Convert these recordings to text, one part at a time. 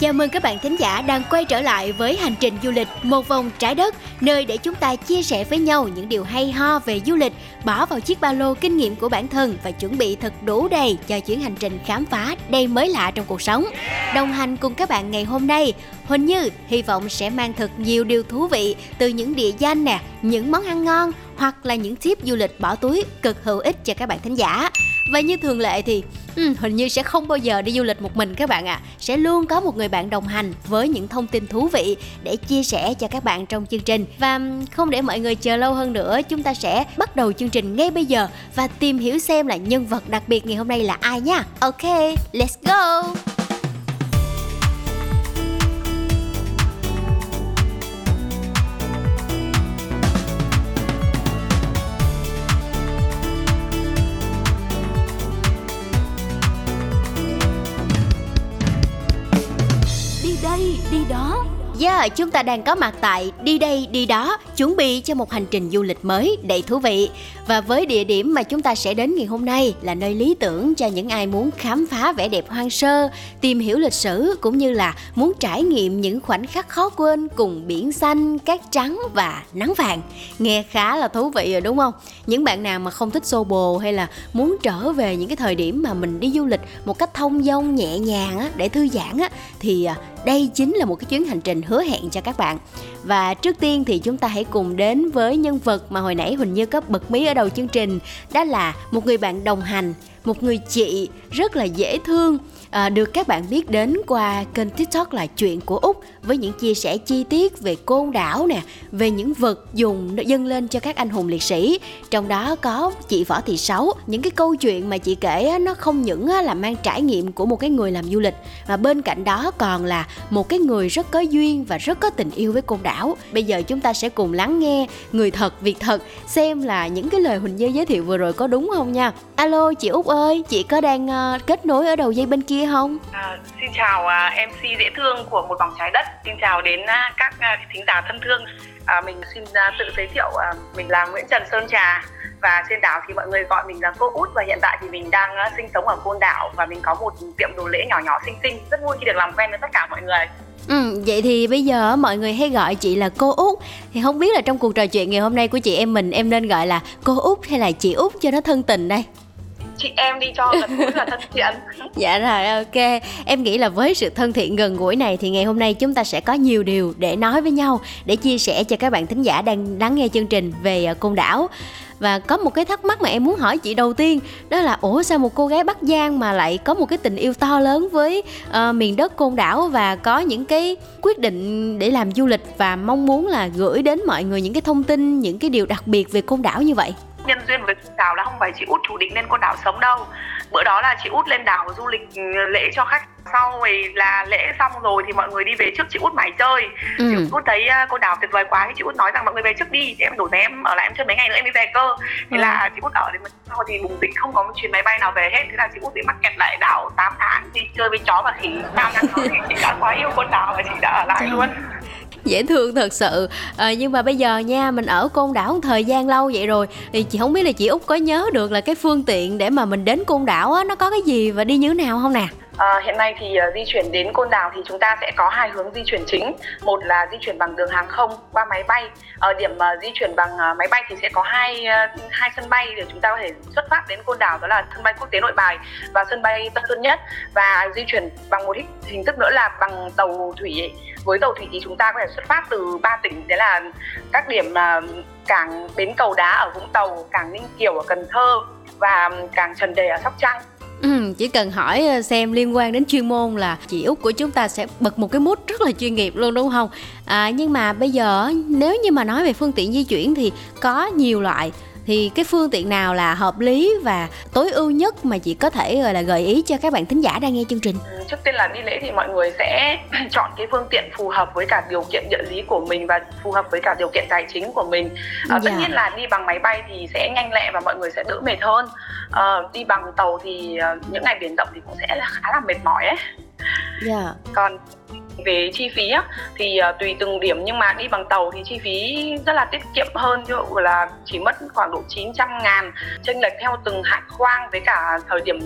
Chào mừng các bạn thính giả đang quay trở lại với hành trình du lịch một vòng trái đất, nơi để chúng ta chia sẻ với nhau những điều hay ho về du lịch, bỏ vào chiếc ba lô kinh nghiệm của bản thân và chuẩn bị thật đủ đầy cho chuyến hành trình khám phá đầy mới lạ trong cuộc sống. Đồng hành cùng các bạn ngày hôm nay, Huỳnh Như hy vọng sẽ mang thật nhiều điều thú vị từ những địa danh nè, những món ăn ngon hoặc là những tip du lịch bỏ túi cực hữu ích cho các bạn thính giả. Và như thường lệ thì um, hình Như sẽ không bao giờ đi du lịch một mình các bạn ạ. À. Sẽ luôn có một người bạn đồng hành với những thông tin thú vị để chia sẻ cho các bạn trong chương trình. Và không để mọi người chờ lâu hơn nữa, chúng ta sẽ bắt đầu chương trình ngay bây giờ và tìm hiểu xem là nhân vật đặc biệt ngày hôm nay là ai nha. Ok, let's go. Đi đó Yeah, chúng ta đang có mặt tại đi đây đi đó, chuẩn bị cho một hành trình du lịch mới đầy thú vị. Và với địa điểm mà chúng ta sẽ đến ngày hôm nay là nơi lý tưởng cho những ai muốn khám phá vẻ đẹp hoang sơ, tìm hiểu lịch sử cũng như là muốn trải nghiệm những khoảnh khắc khó quên cùng biển xanh, cát trắng và nắng vàng. Nghe khá là thú vị rồi đúng không? Những bạn nào mà không thích xô bồ hay là muốn trở về những cái thời điểm mà mình đi du lịch một cách thông dong nhẹ nhàng á để thư giãn á thì à, đây chính là một cái chuyến hành trình hứa hẹn cho các bạn và trước tiên thì chúng ta hãy cùng đến với nhân vật mà hồi nãy Huỳnh Như có bật mí ở đầu chương trình, đó là một người bạn đồng hành, một người chị rất là dễ thương à, được các bạn biết đến qua kênh tiktok là chuyện của úc với những chia sẻ chi tiết về côn đảo nè về những vật dùng dâng lên cho các anh hùng liệt sĩ. Trong đó có chị võ thị sáu những cái câu chuyện mà chị kể á, nó không những á, là mang trải nghiệm của một cái người làm du lịch mà bên cạnh đó còn là một cái người rất có duyên và rất có tình yêu với côn đảo. Bây giờ chúng ta sẽ cùng lắng nghe người thật việc thật xem là những cái lời huỳnh dê giới thiệu vừa rồi có đúng không nha? Alo chị út ơi chị có đang uh, kết nối ở đầu dây bên kia không? À, xin chào uh, MC dễ thương của một vòng trái đất. Xin chào đến uh, các uh, thính giả thân thương. À, mình xin uh, tự giới thiệu uh, mình là Nguyễn Trần Sơn Trà. Và trên đảo thì mọi người gọi mình là cô út. Và hiện tại thì mình đang uh, sinh sống ở côn đảo. Và mình có một tiệm đồ lễ nhỏ nhỏ xinh xinh. Rất vui khi được làm quen với tất cả mọi người. Ừ, vậy thì bây giờ mọi người hay gọi chị là cô út. Thì không biết là trong cuộc trò chuyện ngày hôm nay của chị em mình Em nên gọi là cô út hay là chị út cho nó thân tình đây chị em đi cho gần gũi và thân thiện. Dạ rồi ok. Em nghĩ là với sự thân thiện gần gũi này Thì ngày hôm nay chúng ta sẽ có nhiều điều để nói với nhau Để chia sẻ cho các bạn thính giả đang lắng nghe chương trình về ờ, côn đảo. Và có một cái thắc mắc mà em muốn hỏi chị đầu tiên đó là ủa sao một cô gái bắc giang mà lại có một cái tình yêu to lớn với uh, miền đất côn đảo và có những cái quyết định để làm du lịch và mong muốn là gửi đến mọi người những cái thông tin những cái điều đặc biệt về côn đảo như vậy? Nhân duyên với chị đảo là không phải chị út chủ định lên con đảo sống đâu. Bữa đó là chị út lên đảo du lịch ừ, lễ cho khách sau rồi là lễ xong rồi thì mọi người đi về trước chị út mải chơi. Ừ. chị út thấy uh, cô đảo tuyệt vời quá thì chị út nói rằng mọi người về trước đi thì em đổi giấy em ở lại em chơi mấy ngày nữa em đi về cơ. Thế Ừ. là chị út ở đến sau thì bùng dịch không có một chuyến máy bay nào về hết. Thế là chị út bị mắc kẹt lại đảo 8 tháng đi chơi với chó và khỉ. Bao năm đó thì chị đã quá yêu con đảo và chị đã ở lại luôn. Dễ thương thật sự. À, nhưng mà bây giờ nha mình ở côn đảo một thời gian lâu vậy rồi thì chị không biết là chị út có nhớ được là cái phương tiện để mà mình đến côn đảo á nó có cái gì và đi như thế nào không nè À, hiện nay thì uh, di chuyển đến Côn Đảo thì chúng ta sẽ có hai hướng di chuyển chính. Một là di chuyển bằng đường hàng không qua máy bay. Ở điểm uh, di chuyển bằng uh, máy bay thì sẽ có hai uh, hai sân bay để chúng ta có thể xuất phát đến Côn Đảo đó là sân bay quốc tế Nội Bài và sân bay Tân Sơn Nhất. Và di chuyển bằng một hình, thức nữa là bằng tàu thủy. Với tàu thủy thì chúng ta có thể xuất phát từ ba tỉnh đấy là các điểm uh, cảng bến cầu đá ở Vũng Tàu, cảng Ninh Kiều ở Cần Thơ và cảng Trần Đề ở Sóc Trăng. Ừ, chỉ cần hỏi ờ, xem liên quan đến chuyên môn là chị út của chúng ta sẽ bật một cái mút rất là chuyên nghiệp luôn đúng không? À, nhưng mà bây giờ nếu như mà nói về phương tiện di chuyển thì có nhiều loại thì cái phương tiện nào là hợp lý và tối ưu nhất mà chị có thể gọi là gợi ý cho các bạn thính giả đang nghe chương trình? Trước tiên là đi lễ thì mọi người sẽ chọn cái phương tiện phù hợp với cả điều kiện địa lý của mình và phù hợp với cả điều kiện tài chính của mình. À, tất Dạ. nhiên là đi bằng máy bay thì sẽ nhanh lẹ và mọi người sẽ đỡ mệt hơn. Ờ, đi bằng tàu thì ờ, những ngày biển động thì cũng sẽ là khá là mệt mỏi ấy. Dạ. Còn về chi phí á, thì ờ, tùy từng điểm nhưng mà đi bằng tàu thì chi phí rất là tiết kiệm hơn ví dụ là chỉ mất khoảng độ 900 ngàn chênh lệch theo từng hạng khoang với cả thời điểm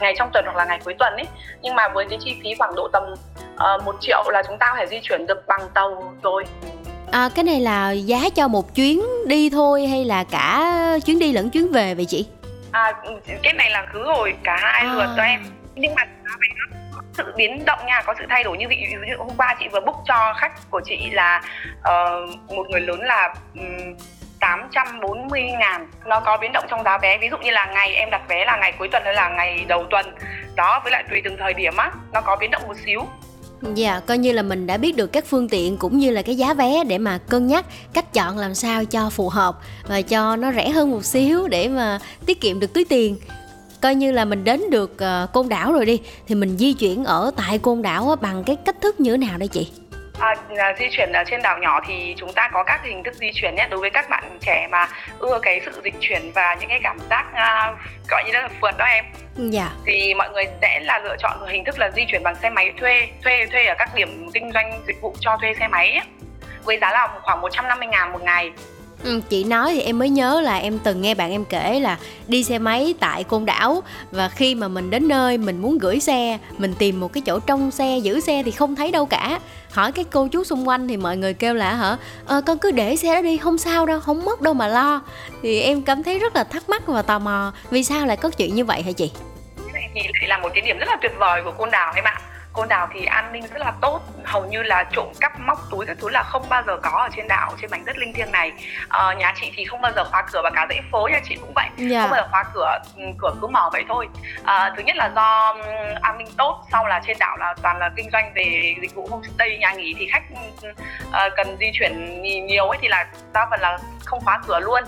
ngày trong tuần hoặc là ngày cuối tuần ấy. Nhưng mà với cái chi phí khoảng độ tầm uh, 1 triệu là chúng ta có thể di chuyển được bằng tàu rồi. À, cái này là giá cho một chuyến đi thôi hay là cả chuyến đi lẫn chuyến về vậy chị? À, cái này là cứ rồi cả hai À. lượt cho em. Nhưng mà giá vé sự biến động nha có sự thay đổi như vị ví dụ hôm qua chị vừa book cho khách của chị là uh, một người lớn là um, 840 ngàn. Nó có biến động trong giá vé ví dụ như là ngày em đặt vé là ngày cuối tuần hay là ngày đầu tuần. Đó với lại tùy từng thời điểm á nó có biến động một xíu. Dạ, coi như là mình đã biết được các phương tiện cũng như là cái giá vé để mà cân nhắc cách chọn làm sao cho phù hợp và cho nó rẻ hơn một xíu để mà tiết kiệm được túi tiền. Coi như là mình đến được ờ, côn đảo rồi đi thì mình di chuyển ở tại côn đảo bằng cái cách thức như thế nào đây chị? À, di chuyển ở trên đảo nhỏ thì chúng ta có các hình thức di chuyển nhé đối với các bạn trẻ mà ưa cái sự dịch chuyển và những cái cảm giác à, gọi như là phượt đó em Dạ. thì mọi người sẽ là lựa chọn hình thức là di chuyển bằng xe máy thuê thuê thuê ở các điểm kinh doanh dịch vụ cho thuê xe máy ấy. với giá là khoảng 150 ngàn một ngày Ừ, chị nói thì em mới nhớ là em từng nghe bạn em kể là đi xe máy tại côn đảo và khi mà mình đến nơi mình muốn gửi xe mình tìm một cái chỗ trong xe giữ xe thì không thấy đâu cả. Hỏi cái cô chú xung quanh thì mọi người kêu là hả? À, con cứ để xe đó đi không sao đâu không mất đâu mà lo. Thì em cảm thấy rất là thắc mắc và tò mò vì sao lại có chuyện như vậy hả chị? Thì là một cái điểm rất là tuyệt vời của côn đảo em ạ. Côn đảo thì an ninh rất là tốt hầu như là trộm cắp móc túi các thứ là không bao giờ có ở trên đảo trên mảnh đất linh thiêng này. Ờ, nhà chị thì không bao giờ khóa cửa và cả dãy phố nhà chị cũng vậy. Dạ. Không bao giờ khóa cửa ừ, cửa cứ mở vậy thôi. À, thứ nhất là do ừm, an ninh tốt sau là trên đảo là toàn là kinh doanh về dịch vụ homestay nhà nghỉ thì khách ừm, ờ, cần di chuyển nhiều ấy thì là đa phần là không khóa cửa luôn.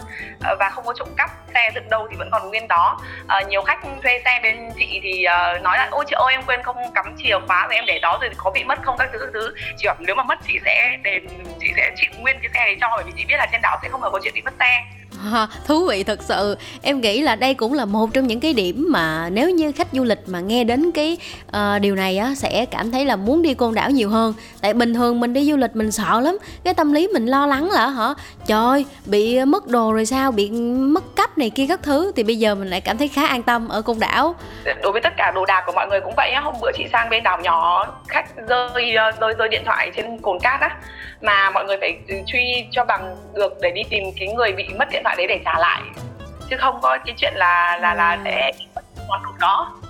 Và không có trộm cắp xe dựng đâu thì vẫn còn nguyên đó. Ờ, nhiều khách thuê xe bên chị thì ờ, nói là ôi chị ơi em quên không cắm chìa khóa rồi em để đó rồi có bị mất không? các thứ các thứ. Chị bảo nếu mà mất, chị sẽ đền, chị sẽ chịu nguyên cái xe đấy cho, bởi vì chị biết là trên đảo sẽ không bao giờ có chuyện bị mất xe. À, thú vị thật sự. Em nghĩ là đây cũng là một trong những cái điểm mà nếu như khách du lịch mà nghe đến cái uh, điều này á sẽ cảm thấy là muốn đi côn đảo nhiều hơn. Tại bình thường mình đi du lịch mình sợ lắm cái tâm lý mình lo lắng là hả? Trời bị mất đồ rồi sao? Bị mất cắp này kia các thứ thì bây giờ mình lại cảm thấy khá an tâm ở côn đảo. Dạ, đối với tất cả đồ đạc của mọi người cũng vậy á. Hôm bữa chị sang bên đảo nhỏ khách rơi rơi rơi điện thoại trên cồn cát á mà mọi người phải truy cho bằng được để đi tìm cái người bị mất điện thoại đấy để trả lại. Chứ không có cái chuyện là là là sẽ mất món đồ đó.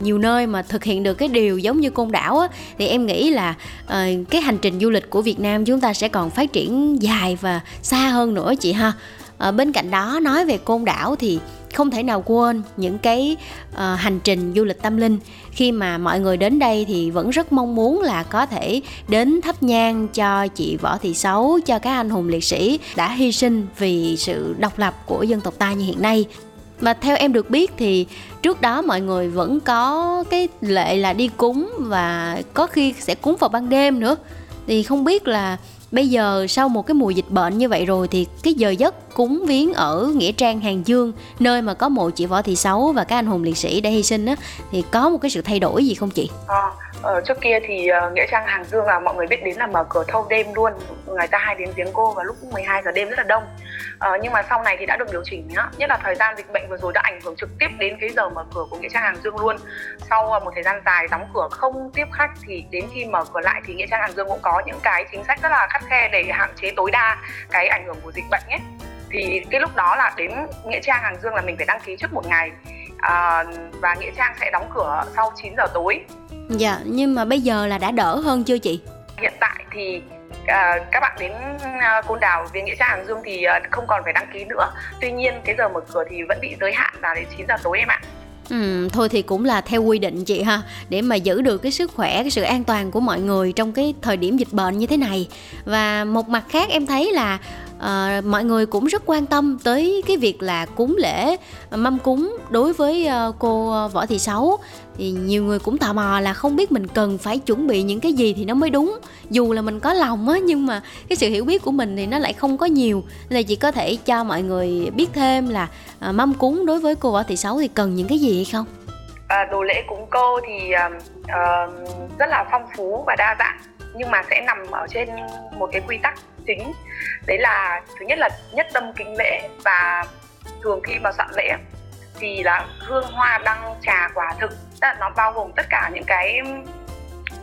Nhiều nơi mà thực hiện được cái điều giống như côn đảo á thì em nghĩ là ờ, cái hành trình du lịch của Việt Nam chúng ta sẽ còn phát triển dài và xa hơn nữa chị ha. Ờ, bên cạnh đó nói về côn đảo thì không thể nào quên những cái uh, hành trình du lịch tâm linh. Khi mà mọi người đến đây thì vẫn rất mong muốn là có thể đến thắp nhang cho chị Võ Thị Xấu cho các anh hùng liệt sĩ đã hy sinh vì sự độc lập của dân tộc ta như hiện nay. Mà theo em được biết thì trước đó mọi người vẫn có cái lệ là đi cúng và có khi sẽ cúng vào ban đêm nữa. Thì không biết là bây giờ sau một cái mùa dịch bệnh như vậy rồi thì cái giờ giấc cúng viếng ở nghĩa trang, hàng dương, nơi mà có mộ chị võ thị sáu và các anh hùng liệt sĩ đã hy sinh á, thì có một cái sự thay đổi gì không chị? À ờ, trước kia thì uh, nghĩa trang hàng dương là mọi người biết đến là mở cửa thâu đêm luôn. Người ta hay đến giếng cô vào lúc 12 giờ đêm rất là đông. Ờ, nhưng mà sau này thì đã được điều chỉnh nhá. Nhất là thời gian dịch bệnh vừa rồi đã ảnh hưởng trực tiếp đến cái giờ mở cửa của nghĩa trang hàng dương luôn. Sau ờ, một thời gian dài đóng cửa không tiếp khách thì đến khi mở cửa lại thì nghĩa trang hàng dương cũng có những cái chính sách rất là khắt khe để hạn chế tối đa cái ảnh hưởng của dịch bệnh ấy thì cái lúc đó là đến nghĩa trang hàng dương là mình phải đăng ký trước một ngày à, và nghĩa trang sẽ đóng cửa sau 9 giờ tối. Dạ nhưng mà bây giờ là đã đỡ hơn chưa chị? Hiện tại thì à, các bạn đến à, côn đảo về nghĩa trang hàng dương thì à, không còn phải đăng ký nữa. Tuy nhiên cái giờ mở cửa thì vẫn bị giới hạn là đến 9 giờ tối em ạ. Ừ, thôi thì cũng là theo quy định chị ha. Để mà giữ được cái sức khỏe cái sự an toàn của mọi người trong cái thời điểm dịch bệnh như thế này. Và một mặt khác em thấy là à, mọi người cũng rất quan tâm tới cái việc là cúng lễ ờ, mâm cúng đối với ờ, cô võ thị sáu. Thì nhiều người cũng tò mò là không biết mình cần phải chuẩn bị những cái gì thì nó mới đúng. Dù là mình có lòng á nhưng mà cái sự hiểu biết của mình thì nó lại không có nhiều. Là chị có thể cho mọi người biết thêm là à, mâm cúng đối với cô võ thị sáu thì cần những cái gì hay không? À, đồ lễ cúng cô thì uh, rất là phong phú và đa dạng nhưng mà sẽ nằm ở trên một cái quy tắc chính đấy là thứ nhất là nhất tâm kính lễ và thường khi mà soạn lễ thì là hương hoa đăng trà quả thực tức là nó bao gồm tất cả những cái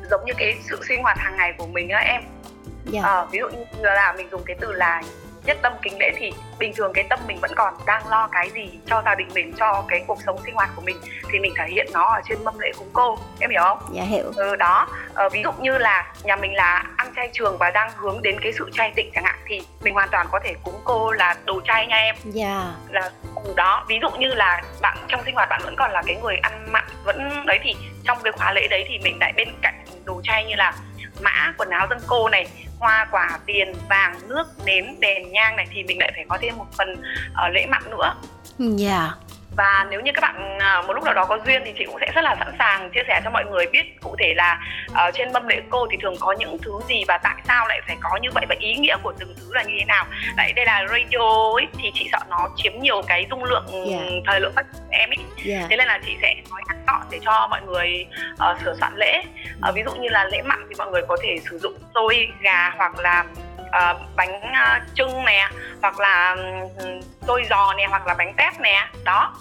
giống như cái sự sinh hoạt hàng ngày của mình á em yeah. Dạ. à, ví dụ như là mình dùng cái từ là nhất tâm kính lễ thì bình thường cái tâm mình vẫn còn đang lo cái gì cho gia đình mình cho cái cuộc sống sinh hoạt của mình thì mình thể hiện nó ở trên mâm lễ cúng cô. Em hiểu không? Dạ hiểu. Ừ, đó. Ờ, ví dụ như là nhà mình là ăn chay trường và đang hướng đến cái sự chay tịnh chẳng hạn thì mình hoàn toàn có thể cúng cô là đồ chay nha em. Dạ. Là ừ, đó. Ví dụ như là bạn trong sinh hoạt bạn vẫn còn là cái người ăn mặn vẫn đấy thì trong cái khóa lễ đấy thì mình lại bên cạnh đồ chay như là mã quần áo dân cô này hoa quả tiền vàng nước nến đèn nhang này thì mình lại phải có thêm một phần uh, lễ mặn nữa. Dạ. yeah và nếu như các bạn à, một lúc nào đó có duyên thì chị cũng sẽ rất là sẵn sàng chia sẻ cho mọi người biết cụ thể là ờ, trên mâm lễ cô thì thường có những thứ gì và tại sao lại phải có như vậy và ý nghĩa của từng thứ là như thế nào đấy đây là radio ấy thì chị sợ nó chiếm nhiều cái dung lượng yeah. thời lượng phát em ấy yeah. thế nên là chị sẽ nói ngắn gọn để cho mọi người uh, sửa soạn lễ uh, ví dụ như là lễ mặn thì mọi người có thể sử dụng xôi gà hoặc là uh, bánh ờ, uh, trưng nè hoặc là um, xôi giò nè hoặc là bánh tép nè. Đó.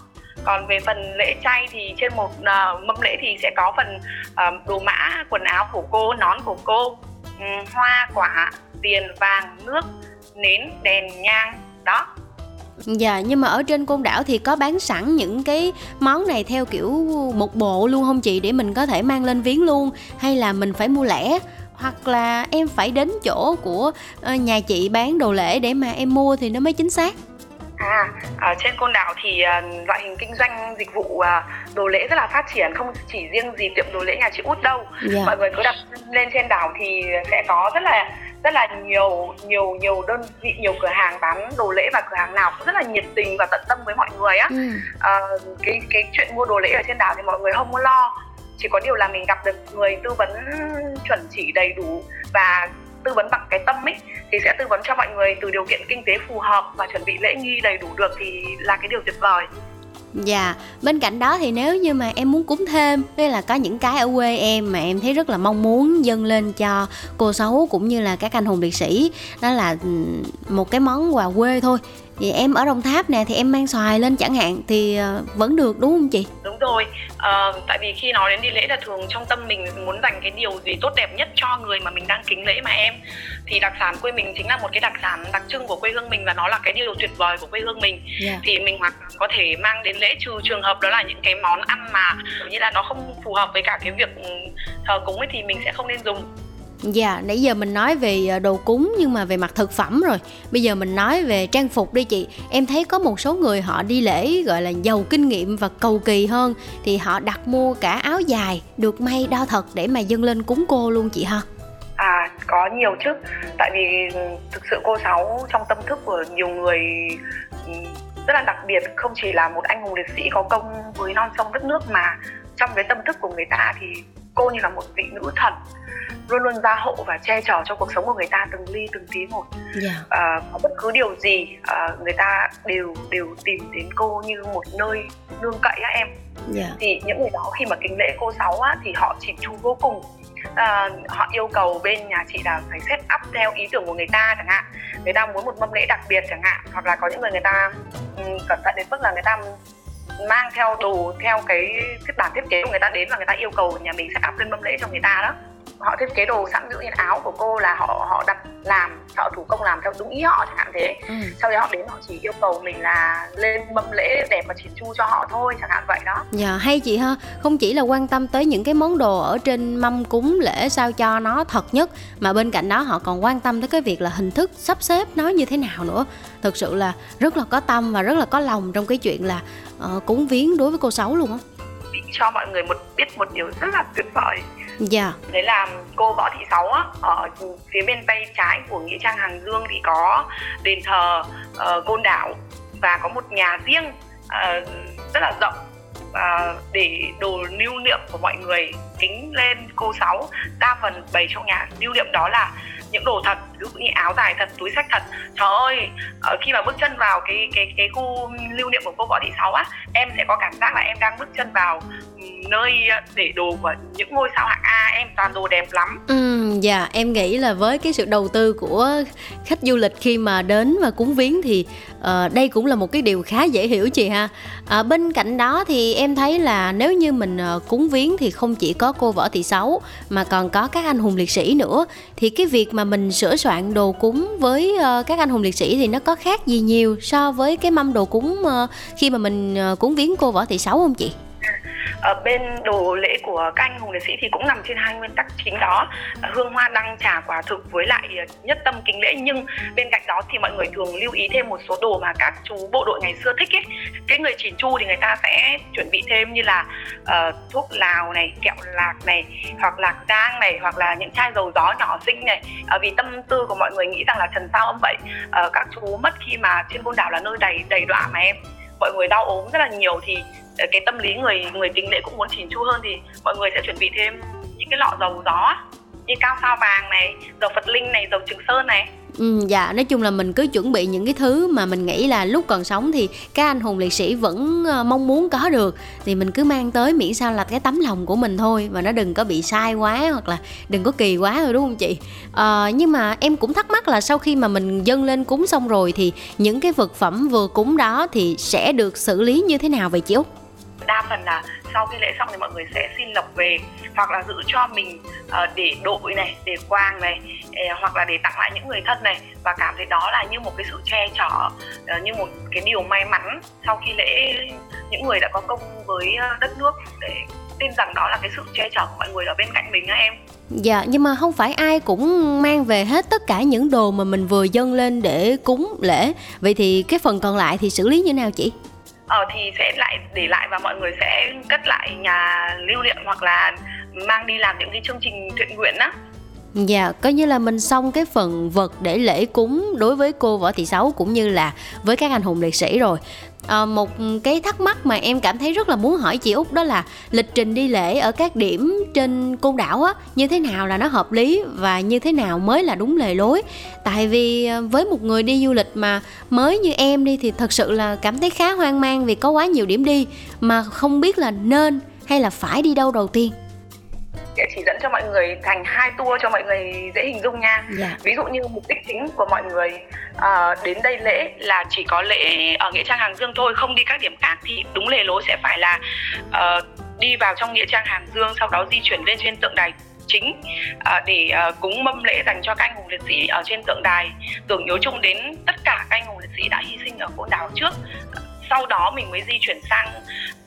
Còn về phần lễ chay thì trên một uh, mâm lễ thì sẽ có phần uh, đồ mã quần áo của cô nón của cô um, hoa quả tiền vàng nước nến đèn nhang. Đó. Dạ nhưng mà ở trên côn đảo thì có bán sẵn những cái món này theo kiểu một bộ luôn không chị? Để mình có thể mang lên viếng luôn hay là mình phải mua lẻ? Hoặc là em phải đến chỗ của ờ, nhà chị bán đồ lễ để mà em mua thì nó mới chính xác À, ở trên côn đảo thì uh, loại hình kinh doanh dịch vụ uh, đồ lễ rất là phát triển không chỉ riêng gì tiệm đồ lễ nhà chị út đâu yeah. Dạ. mọi người cứ đặt lên trên đảo thì sẽ có rất là rất là nhiều nhiều nhiều đơn vị nhiều cửa hàng bán đồ lễ và cửa hàng nào cũng rất là nhiệt tình và tận tâm với mọi người á ừ. uh, cái cái chuyện mua đồ lễ ở trên đảo thì mọi người không có lo chỉ có điều là mình gặp được người tư vấn chuẩn chỉ đầy đủ và tư vấn bằng cái tâm ấy thì sẽ tư vấn cho mọi người từ điều kiện kinh tế phù hợp và chuẩn bị lễ nghi đầy đủ được thì là cái điều tuyệt vời. Dạ, bên cạnh đó thì nếu như mà em muốn cúng thêm Đây là có những cái ở quê em mà em thấy rất là mong muốn dâng lên cho cô xấu cũng như là các anh hùng liệt sĩ Đó là ừ, một cái món quà quê thôi thì em ở Đồng Tháp nè thì em mang xoài lên chẳng hạn thì ờ, vẫn được đúng không chị? Đúng rồi, à, tại vì khi nói đến đi lễ là thường trong tâm mình muốn dành cái điều gì tốt đẹp nhất cho người mà mình đang kính lễ mà em thì đặc sản quê mình chính là một cái đặc sản đặc trưng của quê hương mình và nó là cái điều tuyệt vời của quê hương mình yeah. Dạ. thì mình hoàn toàn có thể mang đến lễ trừ trường hợp đó là những cái món ăn mà như là nó không phù hợp với cả cái việc ừ, thờ cúng ấy thì mình sẽ không nên dùng Dạ, nãy giờ mình nói về ờ, đồ cúng nhưng mà về mặt thực phẩm rồi. Bây giờ mình nói về trang phục đi chị. Em thấy có một số người họ đi lễ gọi là giàu kinh nghiệm và cầu kỳ hơn. Thì họ đặt mua cả áo dài được may đo thật để mà dâng lên cúng cô luôn chị ha? À, có nhiều chứ. Tại vì thực sự cô Sáu trong tâm thức của nhiều người ừ, rất là đặc biệt. Không chỉ là một anh hùng liệt sĩ có công với non sông đất nước Mà trong cái tâm thức của người ta thì cô như là một vị nữ thần luôn luôn gia hộ và che chở cho cuộc sống của người ta từng ly từng tí một yeah. Dạ. à, có bất cứ điều gì à, người ta đều đều tìm đến cô như một nơi nương cậy á em yeah. Dạ. thì những người đó khi mà kính lễ cô sáu á thì họ chỉn chu vô cùng à, họ yêu cầu bên nhà chị là phải set up theo ý tưởng của người ta chẳng hạn người ta muốn một mâm lễ đặc biệt chẳng hạn hoặc là có những người người ta um, cẩn thận đến mức là người ta mang theo đồ, theo cái thiết bản thiết kế của người ta đến và người ta yêu cầu nhà mình sẽ áp lên mâm lễ cho người ta đó họ thiết kế đồ sẵn ví dụ như áo của cô là họ họ đặt làm thợ thủ công làm theo đúng ý họ chẳng hạn thế. Ừ. sau đó họ đến họ chỉ yêu cầu mình là lên mâm lễ đẹp và chỉn chu cho họ thôi chẳng hạn vậy đó. Dạ hay chị ha. Không chỉ là quan tâm tới những cái món đồ ở trên mâm cúng lễ sao cho nó thật nhất mà bên cạnh đó họ còn quan tâm tới cái việc là hình thức sắp xếp nó như thế nào nữa. Thực sự là rất là có tâm và rất là có lòng trong cái chuyện là uh, cúng viếng đối với cô sáu luôn á. Cho mọi người một biết một điều rất là tuyệt vời dạ. Đấy là cô võ thị sáu á ở phía bên tay trái của nghĩa trang hàng dương thì có đền thờ uh, côn đảo và có một nhà riêng uh, rất là rộng uh, để đồ lưu niệm của mọi người kính lên cô sáu. Đa phần bày trong nhà lưu niệm đó là những đồ thật ví dụ như áo dài thật túi sách thật. Trời ơi khi mà bước chân vào cái cái cái khu lưu niệm của cô võ thị sáu á em sẽ có cảm giác là em đang bước chân vào nơi à, để đồ của những ngôi sao hạng A em toàn đồ đẹp lắm. Ừ, dạ em nghĩ là với cái sự đầu tư của khách du lịch khi mà đến và cúng viếng thì uh, đây cũng là một cái điều khá dễ hiểu chị ha. À, bên cạnh đó thì em thấy là nếu như mình uh, cúng viếng thì không chỉ có cô võ thị sáu mà còn có các anh hùng liệt sĩ nữa. Thì cái việc mà mình sửa soạn đồ cúng với uh, các anh hùng liệt sĩ thì nó có khác gì nhiều so với cái mâm đồ cúng uh, khi mà mình uh, cúng viếng cô võ thị sáu không chị? Ở bên đồ lễ của các anh hùng liệt sĩ thì cũng nằm trên hai nguyên tắc chính đó. Hương hoa đăng trà quả thực với lại nhất tâm kính lễ nhưng bên cạnh đó thì mọi người thường lưu ý thêm một số đồ mà các chú bộ đội ngày xưa thích ấy. Cái người chỉn chu thì người ta sẽ chuẩn bị thêm như là uh, thuốc lào này kẹo lạc này hoặc lạc giang này hoặc là những chai dầu gió nhỏ xinh này. Uh, vì tâm tư của mọi người nghĩ rằng là trần sao âm vậy. Uh, các chú mất khi mà trên côn đảo là nơi đầy đầy đọa mà em. Mọi người đau ốm rất là nhiều thì Ờ, cái tâm lý người người kính lễ cũng muốn chỉn chu hơn thì mọi người sẽ chuẩn bị thêm những cái lọ dầu gió như cao sao vàng này dầu phật linh này dầu trường sơn này. Ừ, dạ nói chung là mình cứ chuẩn bị những cái thứ mà mình nghĩ là lúc còn sống thì các anh hùng liệt sĩ vẫn ờ, mong muốn có được. Thì mình cứ mang tới miễn sao là cái tấm lòng của mình thôi và nó đừng có bị sai quá hoặc là đừng có kỳ quá rồi đúng không chị? À, nhưng mà em cũng thắc mắc là sau khi mà mình dâng lên cúng xong rồi thì những cái vật phẩm vừa cúng đó thì sẽ được xử lý như thế nào vậy chị út? Đa phần là sau khi lễ xong thì mọi người sẽ xin lộc về hoặc là giữ cho mình ờ, để đội này để quang này ờ, hoặc là để tặng lại những người thân này và cảm thấy đó là như một cái sự che chở ờ, như một cái điều may mắn sau khi lễ những người đã có công với đất nước để tin rằng đó là cái sự che chở của mọi người ở bên cạnh mình á em Dạ, nhưng mà không phải ai cũng mang về hết tất cả những đồ mà mình vừa dâng lên để cúng lễ. Vậy thì cái phần còn lại thì xử lý như nào chị? Ờ, thì sẽ lại để lại và mọi người sẽ cất lại nhà lưu niệm hoặc là mang đi làm những cái chương trình thiện nguyện á. Dạ, coi như là mình xong cái phần vật để lễ cúng đối với cô Võ Thị Sáu cũng như là với các anh hùng liệt sĩ rồi à, một cái thắc mắc mà em cảm thấy rất là muốn hỏi chị út đó là lịch trình đi lễ ở các điểm trên côn đảo á như thế nào là nó hợp lý và như thế nào mới là đúng lề lối? Tại vì ờ, với một người đi du lịch mà mới như em đi thì thật sự là cảm thấy khá hoang mang vì có quá nhiều điểm đi mà không biết là nên hay là phải đi đâu đầu tiên sẽ chỉ dẫn cho mọi người thành hai tour cho mọi người dễ hình dung nha yeah. Dạ. ví dụ như mục đích chính của mọi người uh, đến đây lễ là chỉ có lễ ở nghĩa trang hàng dương thôi không đi các điểm khác thì đúng lề lối sẽ phải là uh, đi vào trong nghĩa trang hàng dương sau đó di chuyển lên trên tượng đài chính uh, để cúng mâm lễ dành cho các anh hùng liệt sĩ ở trên tượng đài tưởng nhớ chung đến tất cả các anh hùng liệt sĩ đã hy sinh ở côn đảo trước sau đó mình mới di chuyển sang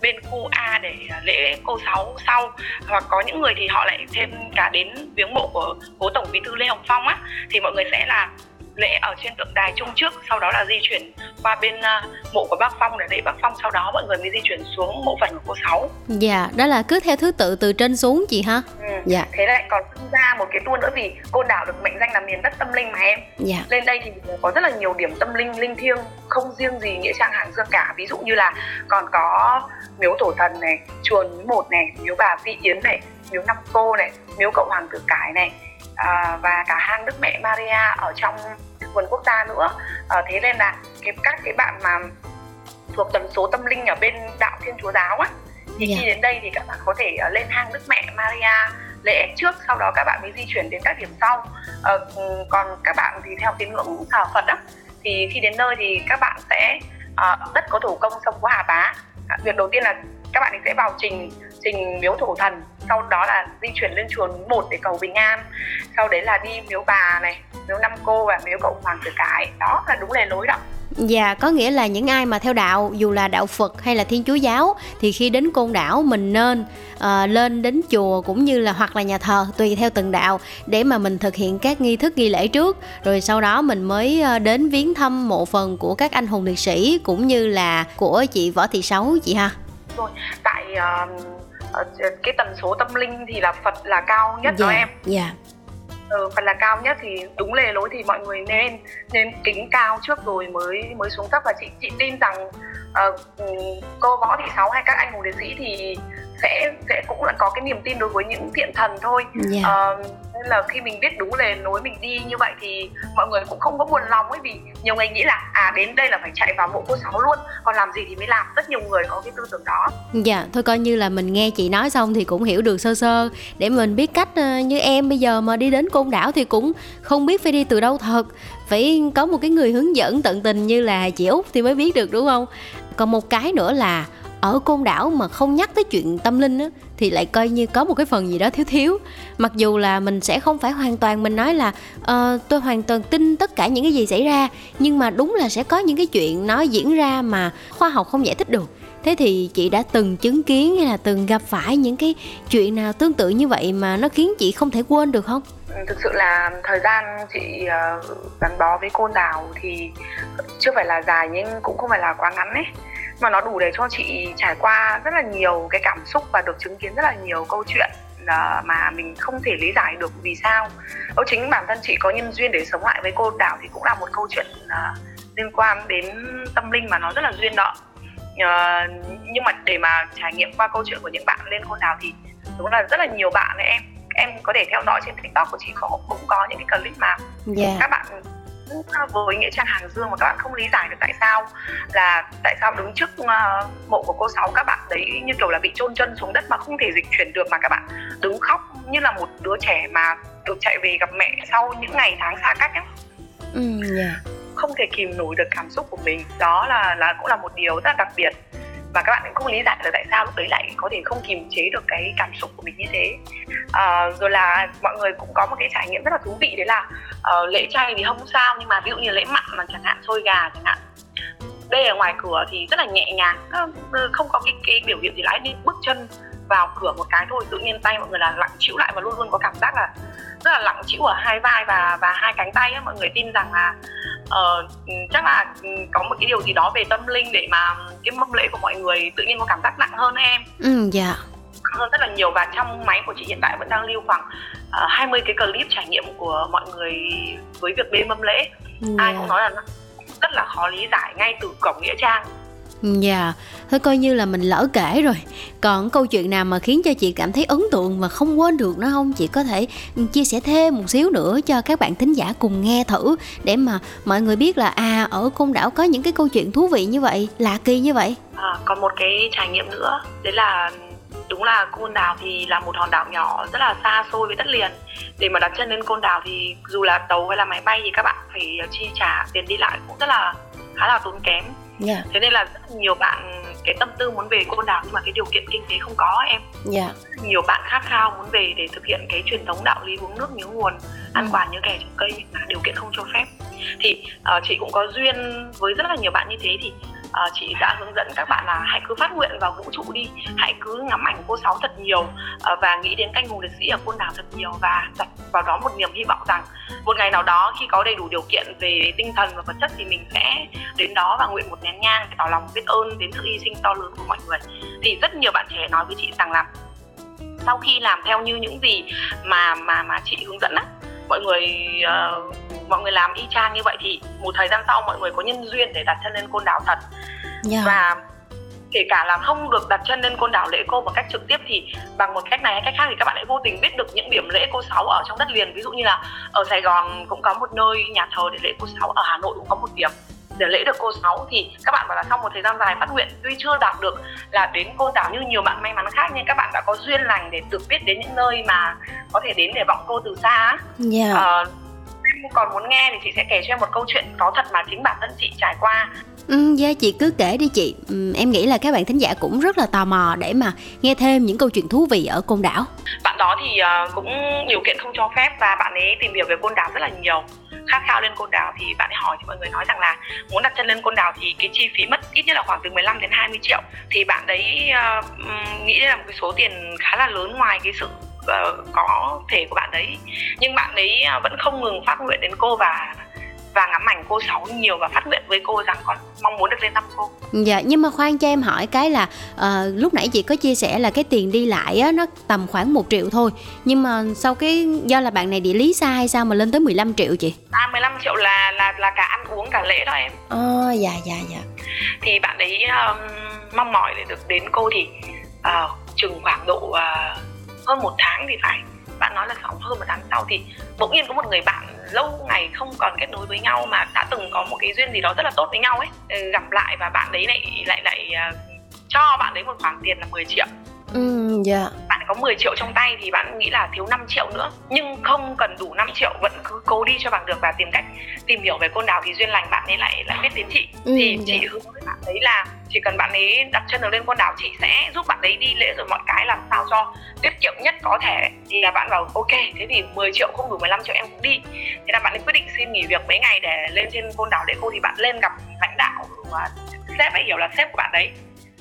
bên khu A để à, lễ cô sáu sau. Hoặc có những người thì họ lại thêm cả đến viếng mộ của cố tổng bí thư Lê Hồng Phong á. Thì mọi người sẽ là lễ ở trên tượng đài chung trước sau đó là di chuyển qua bên uh, mộ của bác phong để lễ bác phong. Sau đó mọi người mới di chuyển xuống mộ phần của cô sáu. Dạ đó là cứ theo thứ tự từ trên xuống chị ha. Ừ. dạ. Thế lại còn ra một cái tour nữa vì côn đảo được mệnh danh là miền đất tâm linh mà em. Dạ. Lên đây thì có rất là nhiều điểm tâm linh linh thiêng không riêng gì nghĩa trang hàng dương cả. Ví dụ như là còn có miếu tổ thần này chùa núi một này miếu bà phi yến này miếu năm cô này miếu cậu hoàng tử cải này à, và cả hang Đức Mẹ Maria ở trong vườn quốc gia nữa à, thế nên là cái các cái bạn mà thuộc tần số tâm linh ở bên đạo Thiên Chúa giáo á thì yeah. khi dạ. đến đây thì các bạn có thể uh, lên hang Đức Mẹ Maria lễ trước sau đó các bạn mới di chuyển đến các điểm sau à, còn các bạn thì theo tín ngưỡng thờ Phật á thì khi đến nơi thì các bạn sẽ uh, đất có thủ công sông có hà bá việc đầu tiên là các bạn ấy sẽ vào trình trình miếu thổ thần sau đó là di chuyển lên chùa núi một để cầu bình an. Sau đấy là đi miếu bà này miếu năm cô và miếu cậu hoàng tử cái. Đó là đúng lề lối đó. Dạ, có nghĩa là những ai mà theo đạo, dù là đạo Phật hay là Thiên Chúa giáo thì khi đến côn đảo mình nên uh, lên đến chùa cũng như là hoặc là nhà thờ tùy theo từng đạo để mà mình thực hiện các nghi thức nghi lễ trước, rồi sau đó mình mới uh, đến viếng thăm mộ phần của các anh hùng liệt sĩ cũng như là của chị Võ Thị Sáu chị ha. Rồi, tại uh, cái tần số tâm linh thì là Phật là cao nhất đó dạ em. dạ. Ừ, Phật là cao nhất thì đúng lề lối thì mọi người nên nên kính cao trước rồi mới mới xuống thấp. Và chị chị tin rằng uh, cô võ thị sáu hay các anh hùng liệt sĩ thì sẽ sẽ cũng là có cái niềm tin đối với những thiện thần thôi. Dạ. Ờ, nên là khi mình biết đúng lề lối mình đi như vậy thì mọi người cũng không có buồn lòng ấy vì nhiều người nghĩ là à đến đây là phải chạy vào mộ cô sáu luôn còn làm gì thì mới làm rất nhiều người có cái tư tưởng đó Dạ, thôi coi như là mình nghe chị nói xong thì cũng hiểu được sơ sơ để mình biết cách ờ, như em bây giờ mà đi đến côn đảo thì cũng không biết phải đi từ đâu thật. Phải có một cái người hướng dẫn tận tình như là chị Út thì mới biết được đúng không? Còn một cái nữa là ở côn đảo mà không nhắc tới chuyện tâm linh á thì lại coi như có một cái phần gì đó thiếu thiếu mặc dù là mình sẽ không phải hoàn toàn mình nói là uh, tôi hoàn toàn tin tất cả những cái gì xảy ra nhưng mà đúng là sẽ có những cái chuyện nó diễn ra mà khoa học không giải thích được. Thế thì chị đã từng chứng kiến hay là từng gặp phải những cái chuyện nào tương tự như vậy mà nó khiến chị không thể quên được không? Ừ, thực sự là thời gian chị ờ, gắn bó với côn đảo thì chưa phải là dài nhưng cũng không phải là quá ngắn ấy mà nó đủ để cho chị trải qua rất là nhiều cái cảm xúc và được chứng kiến rất là nhiều câu chuyện ờ, mà mình không thể lý giải được vì sao. Âu chính bản thân chị có nhân duyên để sống lại với côn đảo thì cũng là một câu chuyện ờ, liên quan đến tâm linh mà nó rất là duyên nợ. Ờ, nhưng mà để mà trải nghiệm qua câu chuyện của những bạn lên côn đảo thì đúng là rất là nhiều bạn ấy. Em em có thể theo dõi trên tiktok của chị có cũng có những cái clip mà dạ. các bạn với nghĩa trang hàng dương mà các bạn không lý giải được tại sao là tại sao đứng trước uh, mộ của cô sáu các bạn đấy như kiểu là bị chôn chân xuống đất mà không thể dịch chuyển được mà các bạn đứng khóc như là một đứa trẻ mà được chạy về gặp mẹ sau những ngày tháng xa cách ấy. ừ dạ. Không thể kìm nổi được cảm xúc của mình. Đó là là cũng là một điều rất là đặc biệt và các bạn cũng không lý giải được tại sao lúc đấy lại có thể không kiềm chế được cái cảm xúc của mình như thế. À, rồi là mọi người cũng có một cái trải nghiệm rất là thú vị đấy là uh, lễ chay thì không sao nhưng mà ví dụ như lễ mặn mà chẳng hạn xôi gà chẳng hạn. Đây ở ngoài cửa thì rất là nhẹ nhàng không có cái, cái biểu hiện gì lãi đi bước chân vào cửa một cái thôi tự nhiên tay mọi người là lặng chịu lại và luôn luôn có cảm giác là rất là lặng chịu ở hai vai và và hai cánh tay ấy. mọi người tin rằng là uh, chắc là có một cái điều gì đó về tâm linh để mà cái mâm lễ của mọi người tự nhiên có cảm giác nặng hơn em. Ừ dạ. Hơn rất là nhiều và trong máy của chị hiện tại vẫn đang lưu khoảng uh, 20 cái clip trải nghiệm của mọi người với việc bê mâm lễ. Ai cũng nói là rất là khó lý giải ngay từ cổng nghĩa trang Dạ, thôi coi như là mình lỡ kể rồi. Còn câu chuyện nào mà khiến cho chị cảm thấy ấn tượng và không quên được nó không? Chị có thể ừ, chia sẻ thêm một xíu nữa cho các bạn thính giả cùng nghe thử Để mà mọi người biết là à ở côn đảo có những cái câu chuyện thú vị như vậy, lạ kỳ như vậy. À, Còn một cái trải nghiệm nữa, đấy là đúng là côn đảo thì là một hòn đảo nhỏ rất là xa xôi với đất liền. Để mà đặt chân lên côn đảo thì dù là tàu hay là máy bay thì các bạn phải chi trả tiền đi lại cũng rất là khá là tốn kém. Dạ. thế nên là rất nhiều bạn cái tâm tư muốn về côn đảo nhưng mà cái điều kiện kinh tế không có em Dạ. nhiều bạn khát khao muốn về để thực hiện cái truyền thống đạo lý uống nước nhớ nguồn ăn Ừ. quả nhớ kẻ trồng cây nhưng mà điều kiện không cho phép thì uh, chị cũng có duyên với rất là nhiều bạn như thế thì à, chị đã hướng dẫn các bạn là hãy cứ phát nguyện vào vũ trụ đi hãy cứ ngắm ảnh cô sáu thật nhiều à, và nghĩ đến canh hùng liệt sĩ ở côn đảo thật nhiều và đặt vào đó một niềm hy vọng rằng một ngày nào đó khi có đầy đủ điều kiện về tinh thần và vật chất thì mình sẽ đến đó và nguyện một nén nhang để tỏ lòng biết ơn đến sự hy sinh to lớn của mọi người. Thì rất nhiều bạn trẻ nói với chị rằng là sau khi làm theo như những gì mà mà mà chị hướng dẫn á mọi người uh, mọi người làm y chang như vậy thì một thời gian sau mọi người có nhân duyên để đặt chân lên côn đảo thật. Dạ. và kể cả là không được đặt chân lên côn đảo lễ cô một cách trực tiếp thì bằng một cách này hay cách khác thì các bạn lại vô tình biết được những điểm lễ cô sáu ở trong đất liền. Ví dụ như là ở Sài Gòn cũng có một nơi nhà thờ để lễ cô sáu ở Hà Nội cũng có một điểm để lễ được cô sáu thì các bạn bảo là sau một thời gian dài phát nguyện tuy chưa đạt được là đến côn đảo như nhiều bạn may mắn khác nhưng các bạn đã có duyên lành để được biết đến những nơi mà có thể đến để vọng cô từ xa á. Dạ. Ờ, em còn muốn nghe thì chị sẽ kể cho em một câu chuyện có thật mà chính bản thân chị trải qua Ừ, dạ chị cứ kể đi chị ừ, Em nghĩ là các bạn thính giả cũng rất là tò mò Để mà nghe thêm những câu chuyện thú vị ở côn đảo bạn đó thì ờ, cũng điều kiện không cho phép và bạn ấy tìm hiểu về côn đảo rất là nhiều khát khao lên côn đảo thì bạn ấy hỏi thì mọi người nói rằng là muốn đặt chân lên côn đảo thì cái chi phí mất ít nhất là khoảng từ 15 đến 20 triệu. Thì bạn đấy uh, nghĩ là một cái số tiền khá là lớn ngoài cái sự uh, có thể của bạn đấy. Nhưng bạn ấy ờ, vẫn không ngừng phát nguyện đến cô và và ngắm ảnh cô sáu nhiều và phát nguyện với cô rằng con mong muốn được lên thăm cô Dạ, nhưng mà khoan cho em hỏi cái là ờ, lúc nãy chị có chia sẻ là cái tiền đi lại á nó tầm khoảng 1 triệu thôi. Nhưng mà sau cái do là bạn này địa lý xa hay sao mà lên tới 15 triệu chị? à 15 triệu là là là cả ăn uống cả lễ đó em Ờ, dạ dạ dạ. thì bạn ấy um, mong mỏi để được đến cô thì uh, chừng khoảng độ uh, hơn một tháng thì phải bạn nói là khoảng hơn một tháng sau thì bỗng nhiên có một người bạn lâu ngày không còn kết nối với nhau mà đã từng có một cái duyên gì đó rất là tốt với nhau ấy. Ừ, gặp lại và bạn đấy lại lại lại uh, cho bạn đấy một khoản tiền là 10 triệu. Ừ, dạ. bạn có 10 triệu trong tay thì bạn nghĩ là thiếu 5 triệu nữa. Nhưng không cần đủ 5 triệu vẫn cứ cố đi cho bằng được và tìm cách tìm hiểu về côn đảo thì duyên lành bạn ấy lại lại biết đến chị. Ừ, thì dạ. chị hứa với bạn ấy là chỉ cần bạn ấy đặt chân được lên con đảo chị sẽ giúp bạn ấy đi lễ rồi mọi cái làm sao cho tiết kiệm nhất có thể. Thì là bạn bảo ok thế thì 10 triệu không đủ 15 triệu em cũng đi. Thế là bạn ấy quyết định xin nghỉ việc mấy ngày để lên trên con đảo để cô thì bạn lên gặp lãnh đạo và sếp ấy hiểu là sếp của bạn đấy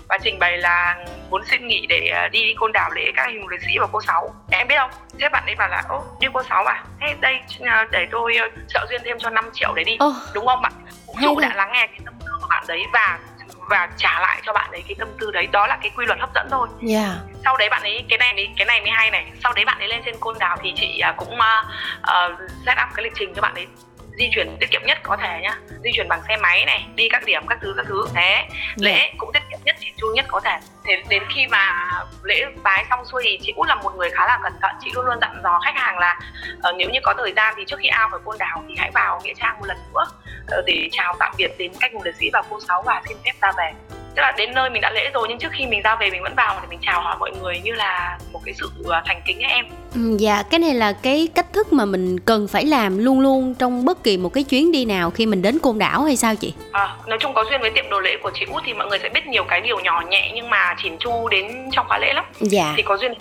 và trình bày là muốn xin nghỉ để ờ, đi côn đảo lễ các anh hùng liệt sĩ và cô sáu. Em biết không? Thế bạn ấy bảo là ô đi cô sáu à thế đây ờ, để tôi ờ, trợ duyên thêm cho 5 triệu để đi. Ô, đúng không bạn? Thật. đã lắng nghe cái tâm tư của bạn đấy và và trả lại cho bạn ấy cái tâm tư đấy. Đó là cái quy luật hấp dẫn thôi. Dạ. sau đấy bạn ấy cái này mới cái này mới hay này. Sau đấy bạn ấy lên trên côn đảo thì chị à, cũng uh, uh, set up cái lịch trình cho bạn ấy di chuyển tiết kiệm nhất có thể nhá. Di chuyển bằng xe máy này đi các điểm các thứ các thứ. Thế lễ cũng tiết kiệm nhất chỉn chu nhất có thể thế đến khi mà lễ bái xong xuôi thì chị cũng là một người khá là cẩn thận. Chị luôn luôn dặn dò khách hàng là ờ, nếu như có thời gian thì trước khi ao về côn đảo thì hãy vào nghĩa trang một lần nữa ờ, để chào tạm biệt đến cách hùng liệt sĩ và cô sáu và xin phép ra về. Tức là đến nơi mình đã lễ rồi nhưng trước khi mình ra về mình vẫn vào để mình chào hỏi mọi người như là một cái sự ờ, thành kính ấy em. Ừ, Dạ, cái này là cái cách thức mà mình cần phải làm luôn luôn trong bất kỳ một cái chuyến đi nào khi mình đến côn đảo hay sao chị? À, nói chung có duyên với tiệm đồ lễ của chị út thì mọi người sẽ biết nhiều cái điều nhỏ nhẹ nhưng mà chỉn chu đến trong khóa lễ lắm. Dạ, thì có duyên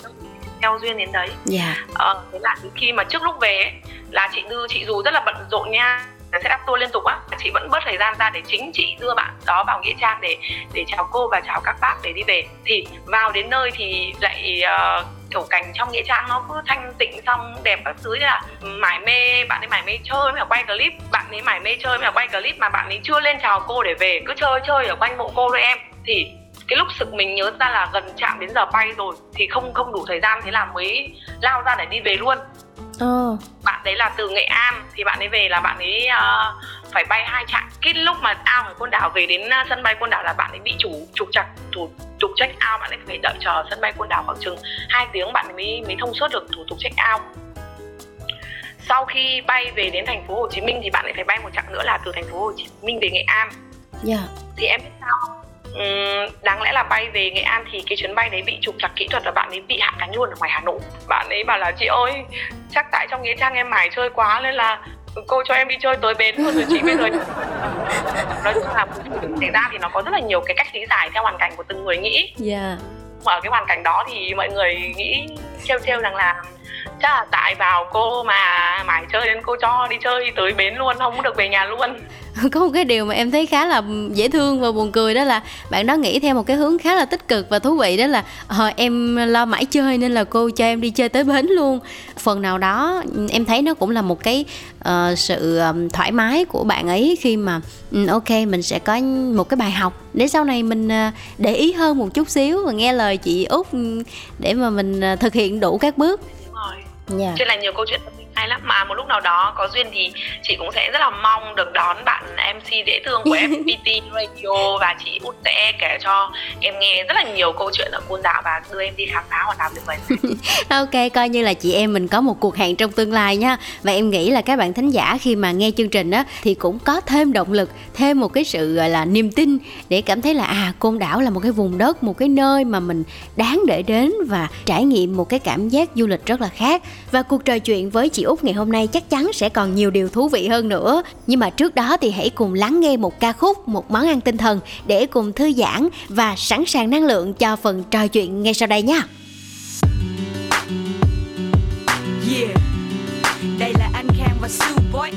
theo duyên đến đấy. Dạ. ờ, thế là khi mà trước lúc về ấy, là chị đưa chị dù rất là bận rộn nha sẽ đắp tour liên tục á chị vẫn bớt thời gian ra để chính chị đưa bạn đó vào nghĩa trang để để chào cô và chào các bác để đi về. Thì vào đến nơi thì lại uh, kiểu cảnh trong nghĩa trang nó cứ thanh tịnh xong đẹp các thứ như là mải mê bạn ấy mải mê chơi mới là quay clip. Bạn ấy mải mê chơi mới là quay clip mà bạn ấy chưa lên chào cô để về cứ chơi chơi ở quanh mộ cô thôi em. Thì cái lúc sực mình nhớ ra là gần chạm đến giờ bay rồi thì không không đủ thời gian thế là mới lao ra để đi về luôn. Ờ, bạn đấy là từ nghệ an thì bạn ấy về là bạn ấy uh, phải bay hai chặng cái lúc mà ao ở côn đảo về đến uh, sân bay côn đảo là bạn ấy bị chủ trục chặt thủ tục check out bạn ấy phải đợi chờ sân bay côn đảo khoảng chừng hai tiếng bạn ấy mới mới thông suốt được thủ tục check out sau khi bay về đến thành phố Hồ Chí Minh thì bạn ấy phải bay một chặng nữa là từ thành phố Hồ Chí Minh về Nghệ An. Dạ. thì em biết sao Ừm, đáng lẽ là bay về Nghệ An thì cái chuyến bay đấy bị trục trặc kỹ thuật và bạn ấy bị hạ cánh luôn ở ngoài Hà Nội. Bạn ấy bảo là chị ơi chắc tại trong nghĩa trang em mải chơi quá nên là cô cho em đi chơi tới bến thôi rồi chị bây giờ nói chung là xảy ra thì nó có rất là nhiều cái cách lý giải theo hoàn cảnh của từng người nghĩ. Dạ. mà ở cái hoàn cảnh đó thì mọi người nghĩ trêu trêu rằng là chắc là tại vào cô mà mải chơi nên cô cho đi chơi tới bến luôn không được về nhà luôn. Có một cái điều mà em thấy khá là dễ thương và buồn cười đó là bạn đó nghĩ theo một cái hướng khá là tích cực và thú vị đó là ờ, em lo mãi chơi nên là cô cho em đi chơi tới bến luôn. Phần nào đó em thấy nó cũng là một cái uh, sự thoải mái của bạn ấy khi mà um, ok mình sẽ có một cái bài học để sau này mình uh, để ý hơn một chút xíu và nghe lời chị út để mà mình uh, thực hiện đủ các bước. Rồi dạ nên là nhiều câu chuyện tâm linh hay lắm mà một lúc nào đó có duyên thì chị cũng sẽ rất là mong được đón bạn MC dễ thương của FPT Radio và chị Út sẽ kể cho em nghe rất là nhiều câu chuyện ở Côn Đảo và đưa em đi khám phá hòn đảo tuyệt vời. Ok, coi như là chị em mình có một cuộc hẹn trong tương lai nha. Và em nghĩ là các bạn thính giả khi mà nghe chương trình á thì cũng có thêm động lực, thêm một cái sự gọi là niềm tin để cảm thấy là à Côn Đảo là một cái vùng đất, một cái nơi mà mình đáng để đến và trải nghiệm một cái cảm giác du lịch rất là khác. Và cuộc trò chuyện với chị Út ngày hôm nay chắc chắn sẽ còn nhiều điều thú vị hơn nữa. Nhưng mà trước đó thì hãy cùng lắng nghe một ca khúc, một món ăn tinh thần để cùng thư giãn và sẵn sàng năng lượng cho phần trò chuyện ngay sau đây nha. Yeah, đây là anh Khang và Sue Boy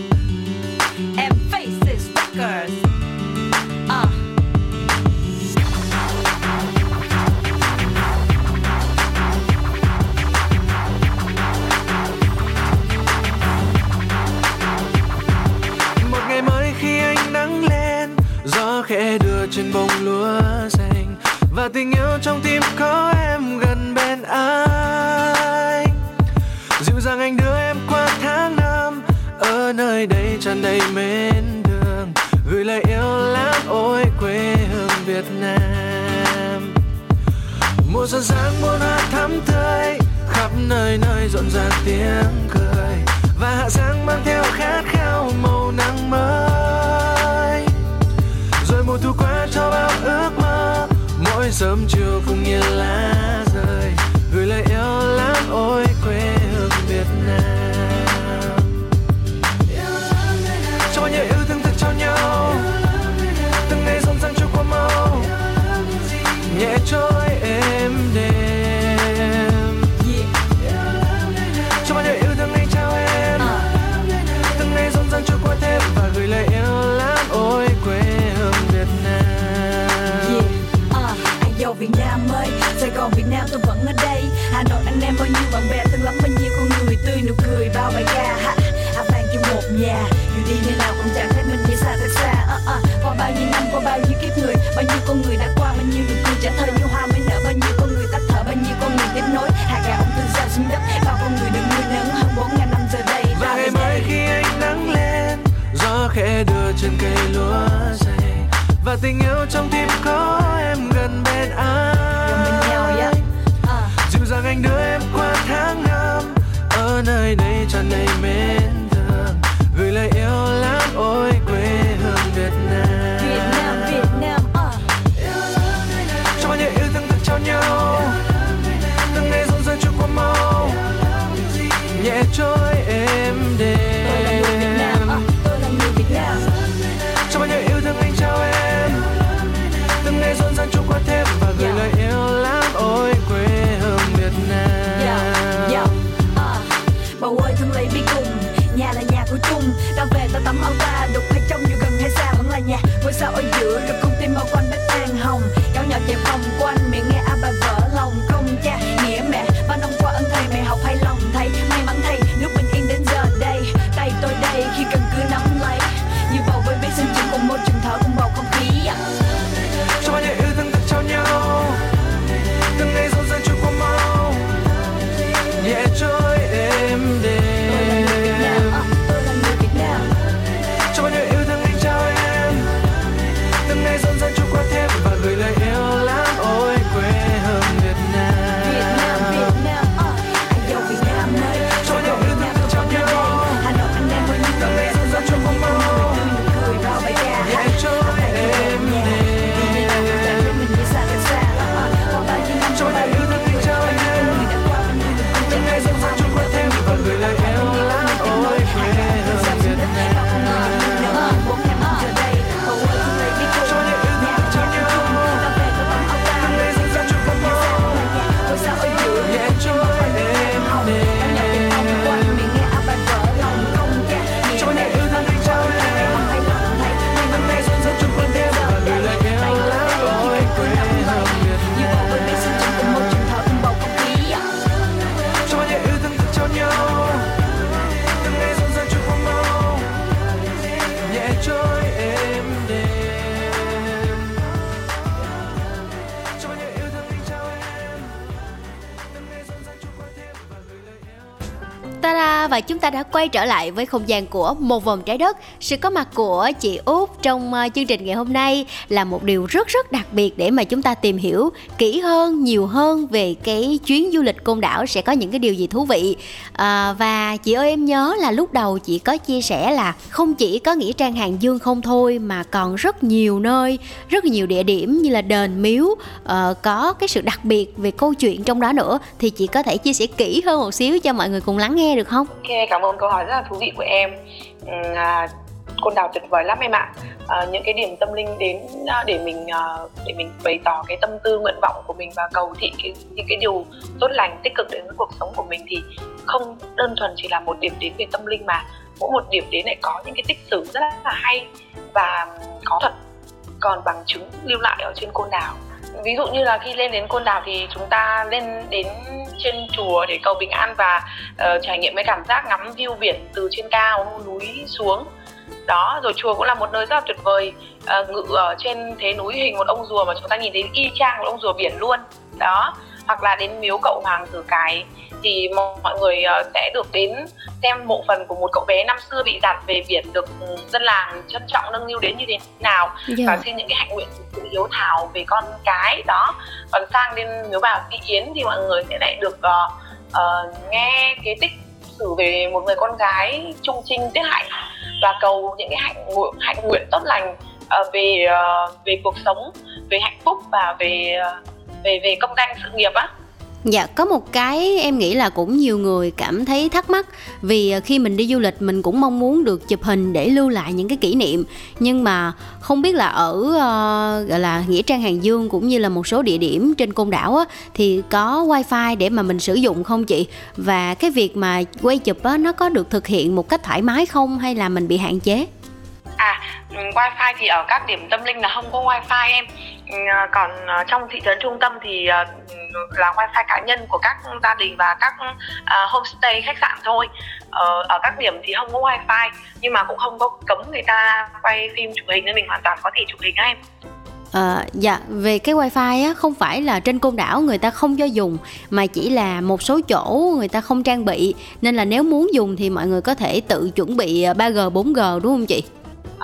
And Faces Records tình yêu trong tim có em gần bên anh. Dịu dàng anh đưa em qua tháng năm, ở nơi đây tràn đầy mến đường. Gửi lời yêu lãng ôi, quê hương Việt Nam. Mùa xuân sáng muôn hoa thắm tươi, khắp nơi nơi rộn ràng tiếng cười. Và hạ sáng mang theo khát khao màu nắng mới. Sớm chiều cùng như lá Gòn Việt Nam tôi vẫn ở đây. Hà Nội anh em bao nhiêu bạn bè thân lắm bao nhiêu con người tươi nụ cười bao bài ca. Ha Hà vang chung một nhà. Dù đi nơi nào cũng chẳng thấy mình như xa thật xa. Uh, uh, Qua bao nhiêu năm qua bao nhiêu kiếp người Bao nhiêu con người đã qua bao nhiêu nụ cười trả thơ như hoa mới nở. Bao nhiêu con người tắt thở bao nhiêu con người tiếp nối. Hạt gạo ông tư giao xuống đất Bao con người được nuôi nấng. Hơn bốn ngàn năm giờ đây và ngày mai khi ánh nắng lên gió khẽ đưa trên cây lúa dày. Và tình yêu trong tim có Ta-da! Và chúng ta đã quay trở lại với không gian của Một vòng trái đất. Sự có mặt của chị Út trong ờ, chương trình ngày hôm nay Là một điều rất rất đặc biệt để mà chúng ta tìm hiểu kỹ hơn, nhiều hơn Về cái chuyến du lịch côn đảo sẽ có những cái điều gì thú vị. À, Và chị ơi em nhớ là lúc đầu chị có chia sẻ là Không chỉ có nghĩa trang Hàng Dương không thôi Mà còn rất nhiều nơi, rất nhiều địa điểm như là đền miếu. Ờ, Có cái sự đặc biệt về câu chuyện trong đó nữa. Thì chị có thể chia sẻ kỹ hơn một xíu cho mọi người cùng lắng nghe được không? Ok, cảm ơn câu hỏi rất là thú vị của em. Ừ, à, Côn Đảo tuyệt vời lắm em ạ. À, những cái điểm tâm linh đến à, để mình à, để mình bày tỏ cái tâm tư nguyện vọng của mình và cầu thị cái những cái điều tốt lành tích cực đến với cuộc sống của mình thì không đơn thuần chỉ là một điểm đến về tâm linh mà mỗi một điểm đến lại có những cái tích sử rất là hay và có thật còn bằng chứng lưu lại ở trên Côn Đảo ví dụ như là khi lên đến Côn Đảo thì chúng ta lên đến trên chùa để cầu bình an và uh, trải nghiệm cái cảm giác ngắm view biển từ trên cao núi xuống. Đó rồi chùa cũng là một nơi rất là tuyệt vời. Uh, ngự ở trên thế núi hình một ông rùa mà chúng ta nhìn thấy y chang một ông rùa biển luôn. Đó hoặc là đến miếu cậu hoàng tử cái thì mọi người uh, sẽ được đến xem mộ phần của một cậu bé năm xưa bị giạt về biển được dân làng trân trọng nâng niu đến như thế nào. Yeah. và xin những cái hạnh nguyện sự hiếu thảo về con cái đó. Còn sang đến miếu bà phi yến thì mọi người sẽ lại được uh, uh, nghe cái tích sử về một người con gái trung trinh tiết hạnh và cầu những cái hạnh nguyện hạnh nguyện tốt lành uh, về uh, về cuộc sống về hạnh phúc và về uh, về về công danh sự nghiệp á Dạ, có một cái em nghĩ là cũng nhiều người cảm thấy thắc mắc vì ờ, khi mình đi du lịch mình cũng mong muốn được chụp hình để lưu lại những cái kỷ niệm. Nhưng mà không biết là ở uh, gọi là nghĩa trang Hàng Dương cũng như là một số địa điểm trên côn đảo á, thì có wifi để mà mình sử dụng không chị? Và cái việc mà quay chụp á, nó có được thực hiện một cách thoải mái không? Hay là mình bị hạn chế? À, ừ, wifi thì ở các điểm tâm linh là không có wifi em. Ừ, à, còn à, trong thị trấn trung tâm thì à, ừ, là wifi cá nhân của các gia đình và các uh, homestay khách sạn thôi. Ờ, ở các điểm thì không có wifi nhưng mà cũng không có cấm người ta quay phim chụp hình nên mình hoàn toàn có thể chụp hình em. À, dạ về cái wifi á không phải là trên côn đảo người ta không cho dùng mà chỉ là một số chỗ người ta không trang bị. Nên là nếu muốn dùng thì mọi người có thể tự chuẩn bị 3G 4G đúng không chị?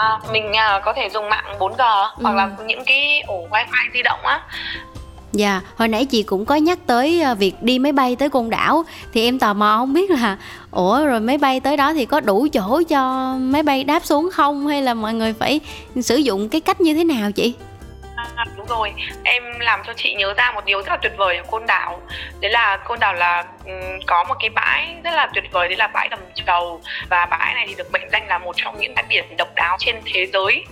À, mình uh, có thể dùng mạng 4G ừ. hoặc là những cái ổ wifi di động á Dạ, hồi nãy chị cũng có nhắc tới ờ, việc đi máy bay tới côn đảo Thì em tò mò không biết là Ủa rồi máy bay tới đó thì có đủ chỗ cho máy bay đáp xuống không Hay là mọi người phải sử dụng cái cách như thế nào chị? À, đúng rồi, em làm cho chị nhớ ra một điều rất là tuyệt vời ở Côn Đảo. Đấy là Côn Đảo là um, có một cái bãi rất là tuyệt vời Đấy là bãi đầm trầu Và bãi này thì được mệnh danh là một trong những bãi biển độc đáo trên thế giới.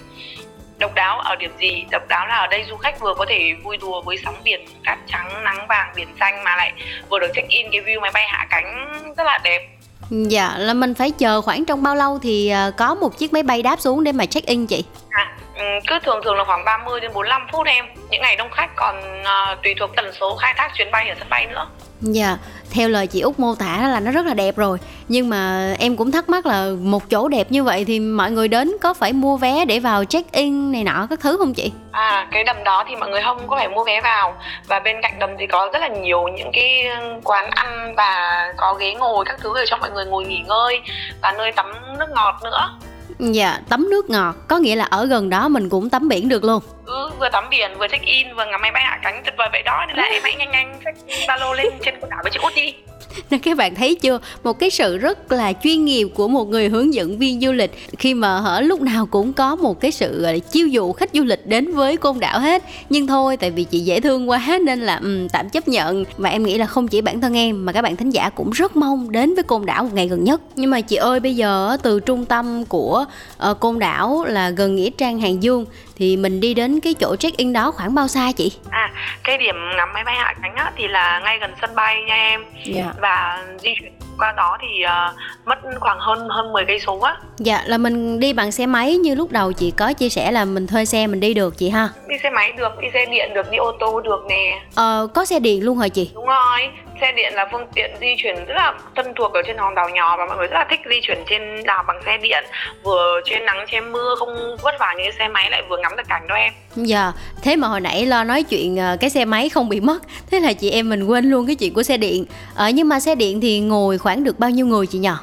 Độc đáo ở điểm gì? Độc đáo là ở đây du khách vừa có thể vui đùa với sóng biển cát trắng nắng vàng biển xanh mà lại vừa được check in cái view máy bay hạ cánh rất là đẹp. Dạ là mình phải chờ khoảng trong bao lâu thì ờ, có một chiếc máy bay đáp xuống để mà check in chị? À, ừ, cứ thường thường là khoảng 30 đến 45 phút em. Những ngày đông khách còn uh, tùy thuộc tần số khai thác chuyến bay ở sân bay nữa. Dạ, theo lời chị Út mô tả là nó rất là đẹp rồi Nhưng mà em cũng thắc mắc là một chỗ đẹp như vậy thì mọi người đến có phải mua vé để vào check in này nọ các thứ không chị? À, cái đầm đó thì mọi người không có phải mua vé vào Và bên cạnh đầm thì có rất là nhiều những cái quán ăn và có ghế ngồi các thứ để cho mọi người ngồi nghỉ ngơi Và nơi tắm nước ngọt nữa Dạ, tắm nước ngọt có nghĩa là ở gần đó mình cũng tắm biển được luôn cứ vừa tắm biển, vừa check in, vừa ngắm máy bay hạ cánh tuyệt vời vậy đó. Nên là em hãy nhanh nhanh check ba lô lên trên quần đảo với chị Út đi. Nên các bạn thấy chưa? Một cái sự rất là chuyên nghiệp của một người hướng dẫn viên du lịch. Khi mà hở lúc nào cũng có một cái sự chiêu dụ khách du lịch đến với côn đảo hết. Nhưng thôi tại vì chị dễ thương quá nên là um, tạm chấp nhận. Và em nghĩ là không chỉ bản thân em mà các bạn thính giả cũng rất mong đến với côn đảo một ngày gần nhất. Nhưng mà chị ơi bây giờ từ trung tâm của uh, côn đảo là gần nghĩa trang hàng dương thì mình đi đến cái chỗ check in đó khoảng bao xa chị à cái điểm ngắm máy bay hạ cánh á, thì là ngay gần sân bay nha em yeah. Dạ. và di chuyển qua đó thì uh, mất khoảng hơn hơn 10 cây số á. Dạ là mình đi bằng xe máy như lúc đầu chị có chia sẻ là mình thuê xe mình đi được chị ha. Đi xe máy được, đi xe điện được, đi ô tô được nè. Ờ có xe điện luôn hả chị? Đúng rồi, xe điện là phương tiện di chuyển rất là thân thuộc ở trên hòn đảo nhỏ và mọi người rất là thích di chuyển trên đảo bằng xe điện vừa trên nắng trên mưa không vất vả như xe máy lại vừa ngắm được cảnh đó em dạ thế mà hồi nãy lo nói chuyện ờ, cái xe máy không bị mất thế là chị em mình quên luôn cái chuyện của xe điện ờ, nhưng mà xe điện thì ngồi khoảng được bao nhiêu người chị nhỏ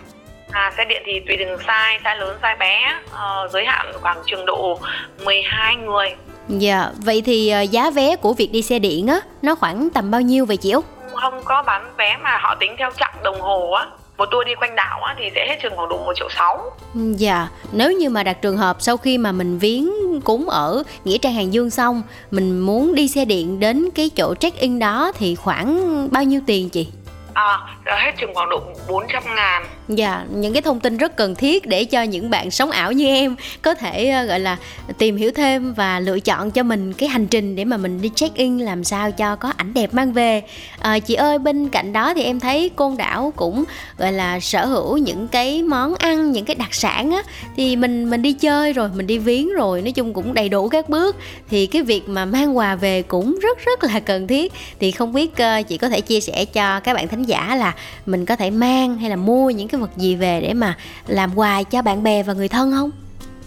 À, xe điện thì tùy từng size, size lớn, size bé, uh, giới hạn khoảng trường độ 12 người. Dạ, vậy thì uh, giá vé của việc đi xe điện á, nó khoảng tầm bao nhiêu vậy chị Út? không có bán vé mà họ tính theo chặng đồng hồ á một tour đi quanh đảo á, thì sẽ hết chừng khoảng độ một triệu sáu. Dạ, nếu như mà đặt trường hợp sau khi mà mình viếng cúng ở nghĩa trang Hàng Dương xong, mình muốn đi xe điện đến cái chỗ check in đó thì khoảng bao nhiêu tiền chị? À, Ờ, hết chừng khoảng độ 400 ngàn Dạ, những cái thông tin rất cần thiết để cho những bạn sống ảo như em có thể ờ, gọi là tìm hiểu thêm và lựa chọn cho mình cái hành trình để mà mình đi check in làm sao cho có ảnh đẹp mang về. À, chị ơi bên cạnh đó thì em thấy côn đảo cũng gọi là sở hữu những cái món ăn, những cái đặc sản á thì mình mình đi chơi rồi, mình đi viếng rồi, nói chung cũng đầy đủ các bước thì cái việc mà mang quà về cũng rất rất là cần thiết. Thì không biết uh, chị có thể chia sẻ cho các bạn thính giả là mình có thể mang hay là mua những cái vật gì về để mà làm quà cho bạn bè và người thân không?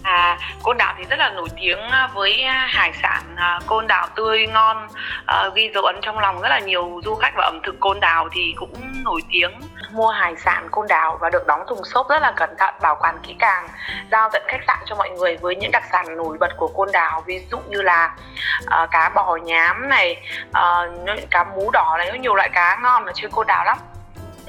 À, Côn Đảo thì rất là nổi tiếng à, với à, hải sản à, Côn Đảo tươi ngon uh, ghi dấu ấn trong lòng rất là nhiều du khách và ẩm thực Côn Đảo thì cũng nổi tiếng. Mua hải sản Côn Đảo và được đóng thùng xốp rất là cẩn thận bảo quản kỹ càng giao tận khách sạn cho mọi người với những đặc sản nổi bật của Côn Đảo ví dụ như là uh, cá bò nhám này uh, cá mú đỏ này có nhiều loại cá ngon ở trên Côn Đảo lắm.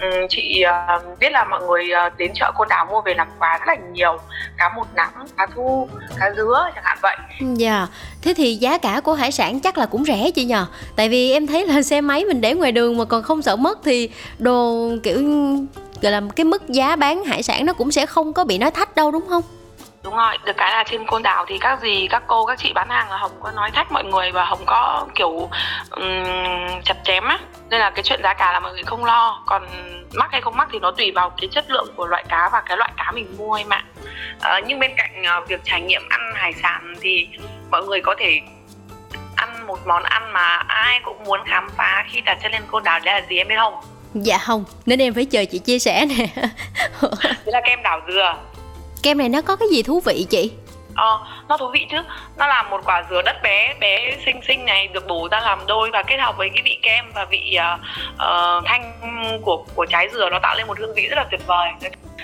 Ừ, chị uh, biết là mọi người uh, đến chợ Côn Đảo mua về làm quà rất là nhiều. Cá một nắng cá thu cá dứa chẳng hạn vậy. Ừ, dạ. Yeah. thế thì giá cả của hải sản chắc là cũng rẻ chị nhờ. Tại vì em thấy là xe máy mình để ngoài đường mà còn không sợ mất thì đồ kiểu gọi là cái mức giá bán hải sản nó cũng sẽ không có bị nói thách đâu đúng không? Đúng rồi được cái là trên côn đảo thì các gì các cô các chị bán hàng là hồng có nói thách mọi người và hồng có kiểu um, chặt chém á. Nên là cái chuyện giá cả là mọi người không lo. Còn mắc hay không mắc thì nó tùy vào cái chất lượng của loại cá và cái loại cá mình mua em ạ. À, nhưng bên cạnh uh, việc trải nghiệm ăn hải sản thì mọi người có thể ăn một món ăn mà ai cũng muốn khám phá khi đặt chân lên côn đảo đấy là gì em biết không? Dạ không nên em phải chờ chị chia sẻ nè. Đấy là kem đảo dừa kem này nó có cái gì thú vị chị Ờ, nó thú vị chứ Nó là một quả dừa đất bé bé xinh xinh này được bổ ra làm đôi và kết hợp với cái vị kem và vị uh, uh, thanh của của trái dừa nó tạo lên một hương vị rất là tuyệt vời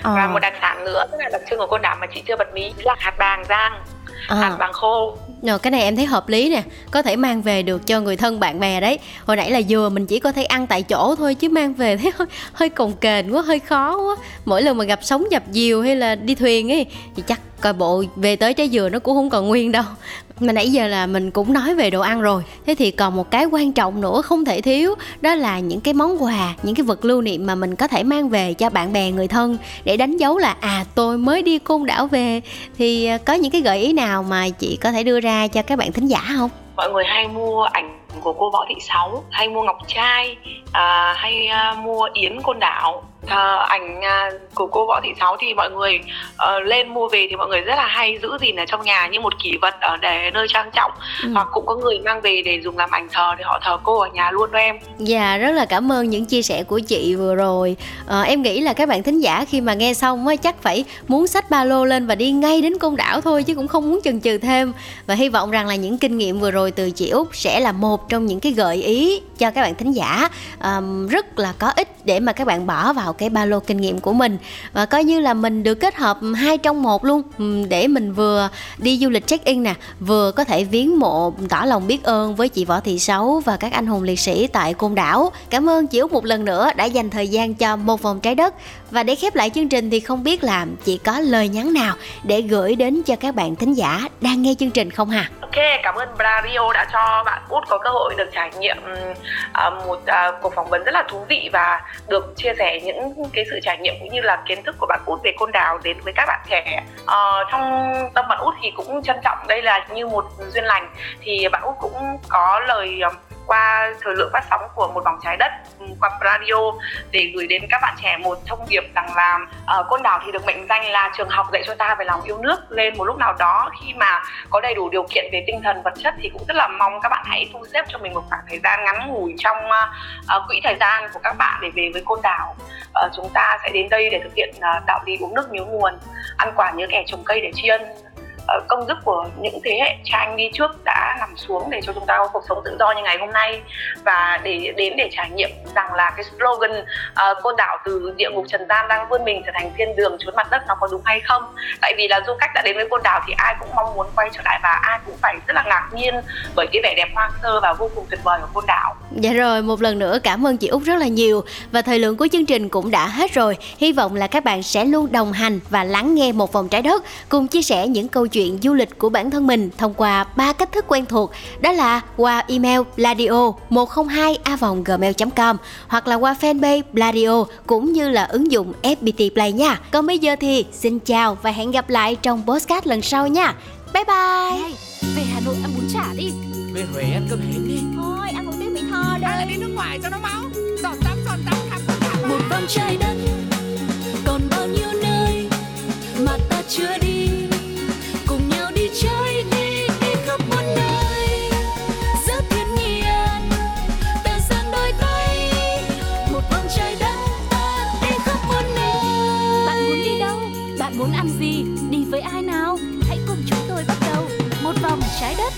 ờ. và một đặc sản nữa rất là đặc trưng của côn đảo mà chị chưa bật mí là hạt bàng rang à. hạt vàng khô rồi, cái này em thấy hợp lý nè Có thể mang về được cho người thân bạn bè đấy. Hồi nãy là dừa mình chỉ có thể ăn tại chỗ thôi Chứ mang về thấy hơi, hơi cồng kềnh quá, hơi khó quá. Mỗi lần mà gặp sóng dập diều hay là đi thuyền ấy Thì chắc coi bộ về tới trái dừa nó cũng không còn nguyên đâu. Mà nãy giờ là mình cũng nói về đồ ăn rồi. Thế thì còn một cái quan trọng nữa không thể thiếu đó là những cái món quà những cái vật lưu niệm mà mình có thể mang về cho bạn bè người thân để đánh dấu là à tôi mới đi côn đảo về. Thì à, có những cái gợi ý nào mà chị có thể đưa ra cho các bạn thính giả không? Mọi người hay mua ảnh của cô võ thị sáu hay mua ngọc trai à, hay à, mua yến côn đảo à, ảnh à, của cô võ thị sáu thì mọi người uh, lên mua về thì mọi người rất là hay giữ gìn ở trong nhà như một kỷ vật ở để nơi trang trọng. Ừ. hoặc cũng có người mang về để dùng làm ảnh thờ để họ thờ cô ở nhà luôn đó em. Dạ rất là cảm ơn những chia sẻ của chị vừa rồi. À, em nghĩ là các bạn thính giả khi mà nghe xong á chắc phải muốn xách ba lô lên và đi ngay đến côn đảo thôi chứ cũng không muốn chần chừ thêm. Và hy vọng rằng là những kinh nghiệm vừa rồi từ chị út sẽ là một trong những cái gợi ý cho các bạn thính giả um, rất là có ích để mà các bạn bỏ vào cái ba lô kinh nghiệm của mình. Và coi như là mình được kết hợp hai trong một luôn. Ừ, để mình vừa đi du lịch check in nè, vừa có thể viếng mộ, tỏ lòng biết ơn với chị võ thị sáu và các anh hùng liệt sĩ tại côn đảo. Cảm ơn chị út một lần nữa đã dành thời gian cho một vòng trái đất và để khép lại chương trình thì không biết là chị có lời nhắn nào để gửi đến cho các bạn thính giả đang nghe chương trình không hả? Ok cảm ơn Bradio đã cho bạn út có cơ hội được trải nghiệm ờ, một ờ, cuộc phỏng vấn rất là thú vị và được chia sẻ những cái sự trải nghiệm cũng như là kiến thức của bạn út về côn đảo đến với các bạn trẻ. Ờ, trong tâm bạn út thì cũng trân trọng đây là như một duyên lành. Thì bạn út cũng có lời ờ, qua thời lượng phát sóng của một vòng trái đất ừ, qua radio để gửi đến các bạn trẻ một thông điệp rằng là ờ, uh, côn đảo thì được mệnh danh là trường học dạy cho ta về lòng yêu nước. Lên một lúc nào đó khi mà có đầy đủ điều kiện về tinh thần vật chất thì cũng rất là mong các bạn hãy thu xếp cho mình một khoảng thời gian ngắn ngủi trong uh, quỹ thời gian của các bạn để về với côn đảo. Uh, chúng ta sẽ đến đây để thực hiện uh, đạo lý uống nước nhớ nguồn ăn quả nhớ kẻ trồng cây để tri ân. Ờ, công sức của những thế hệ cha anh đi trước đã nằm xuống để cho chúng ta có cuộc sống tự do như ngày hôm nay. Và để đến để trải nghiệm rằng là cái slogan ờ, uh, côn đảo từ địa ngục trần gian đang vươn mình trở thành thiên đường chốn mặt đất nó có đúng hay không? Tại vì là du khách đã đến với côn đảo thì ai cũng mong muốn quay trở lại và ai cũng phải rất là ngạc nhiên bởi cái vẻ đẹp hoang sơ và vô cùng tuyệt vời của côn đảo. Dạ rồi một lần nữa cảm ơn chị út rất là nhiều và thời lượng của chương trình cũng đã hết rồi. Hy vọng là các bạn sẽ luôn đồng hành và lắng nghe một vòng trái đất cùng chia sẻ những câu chuyện chuyện du lịch của bản thân mình thông qua ba cách thức quen thuộc đó là qua email bladio 102 gmail com hoặc là qua fanpage bladio cũng như là ứng dụng FPT Play nha. Còn bây giờ thì xin chào và hẹn gặp lại trong podcast lần sau nha. Bye bye. Này, về Hà Nội ăn bún chả đi. Về Huế ăn cơm hến đi. Thôi ăn một tiếng Mỹ Tho đây. Hay là đi nước ngoài cho nó máu. Giọt tắm giọt tắm khắp khắp. Một vòng trái đất còn bao nhiêu nơi mà ta chưa đi trái đất.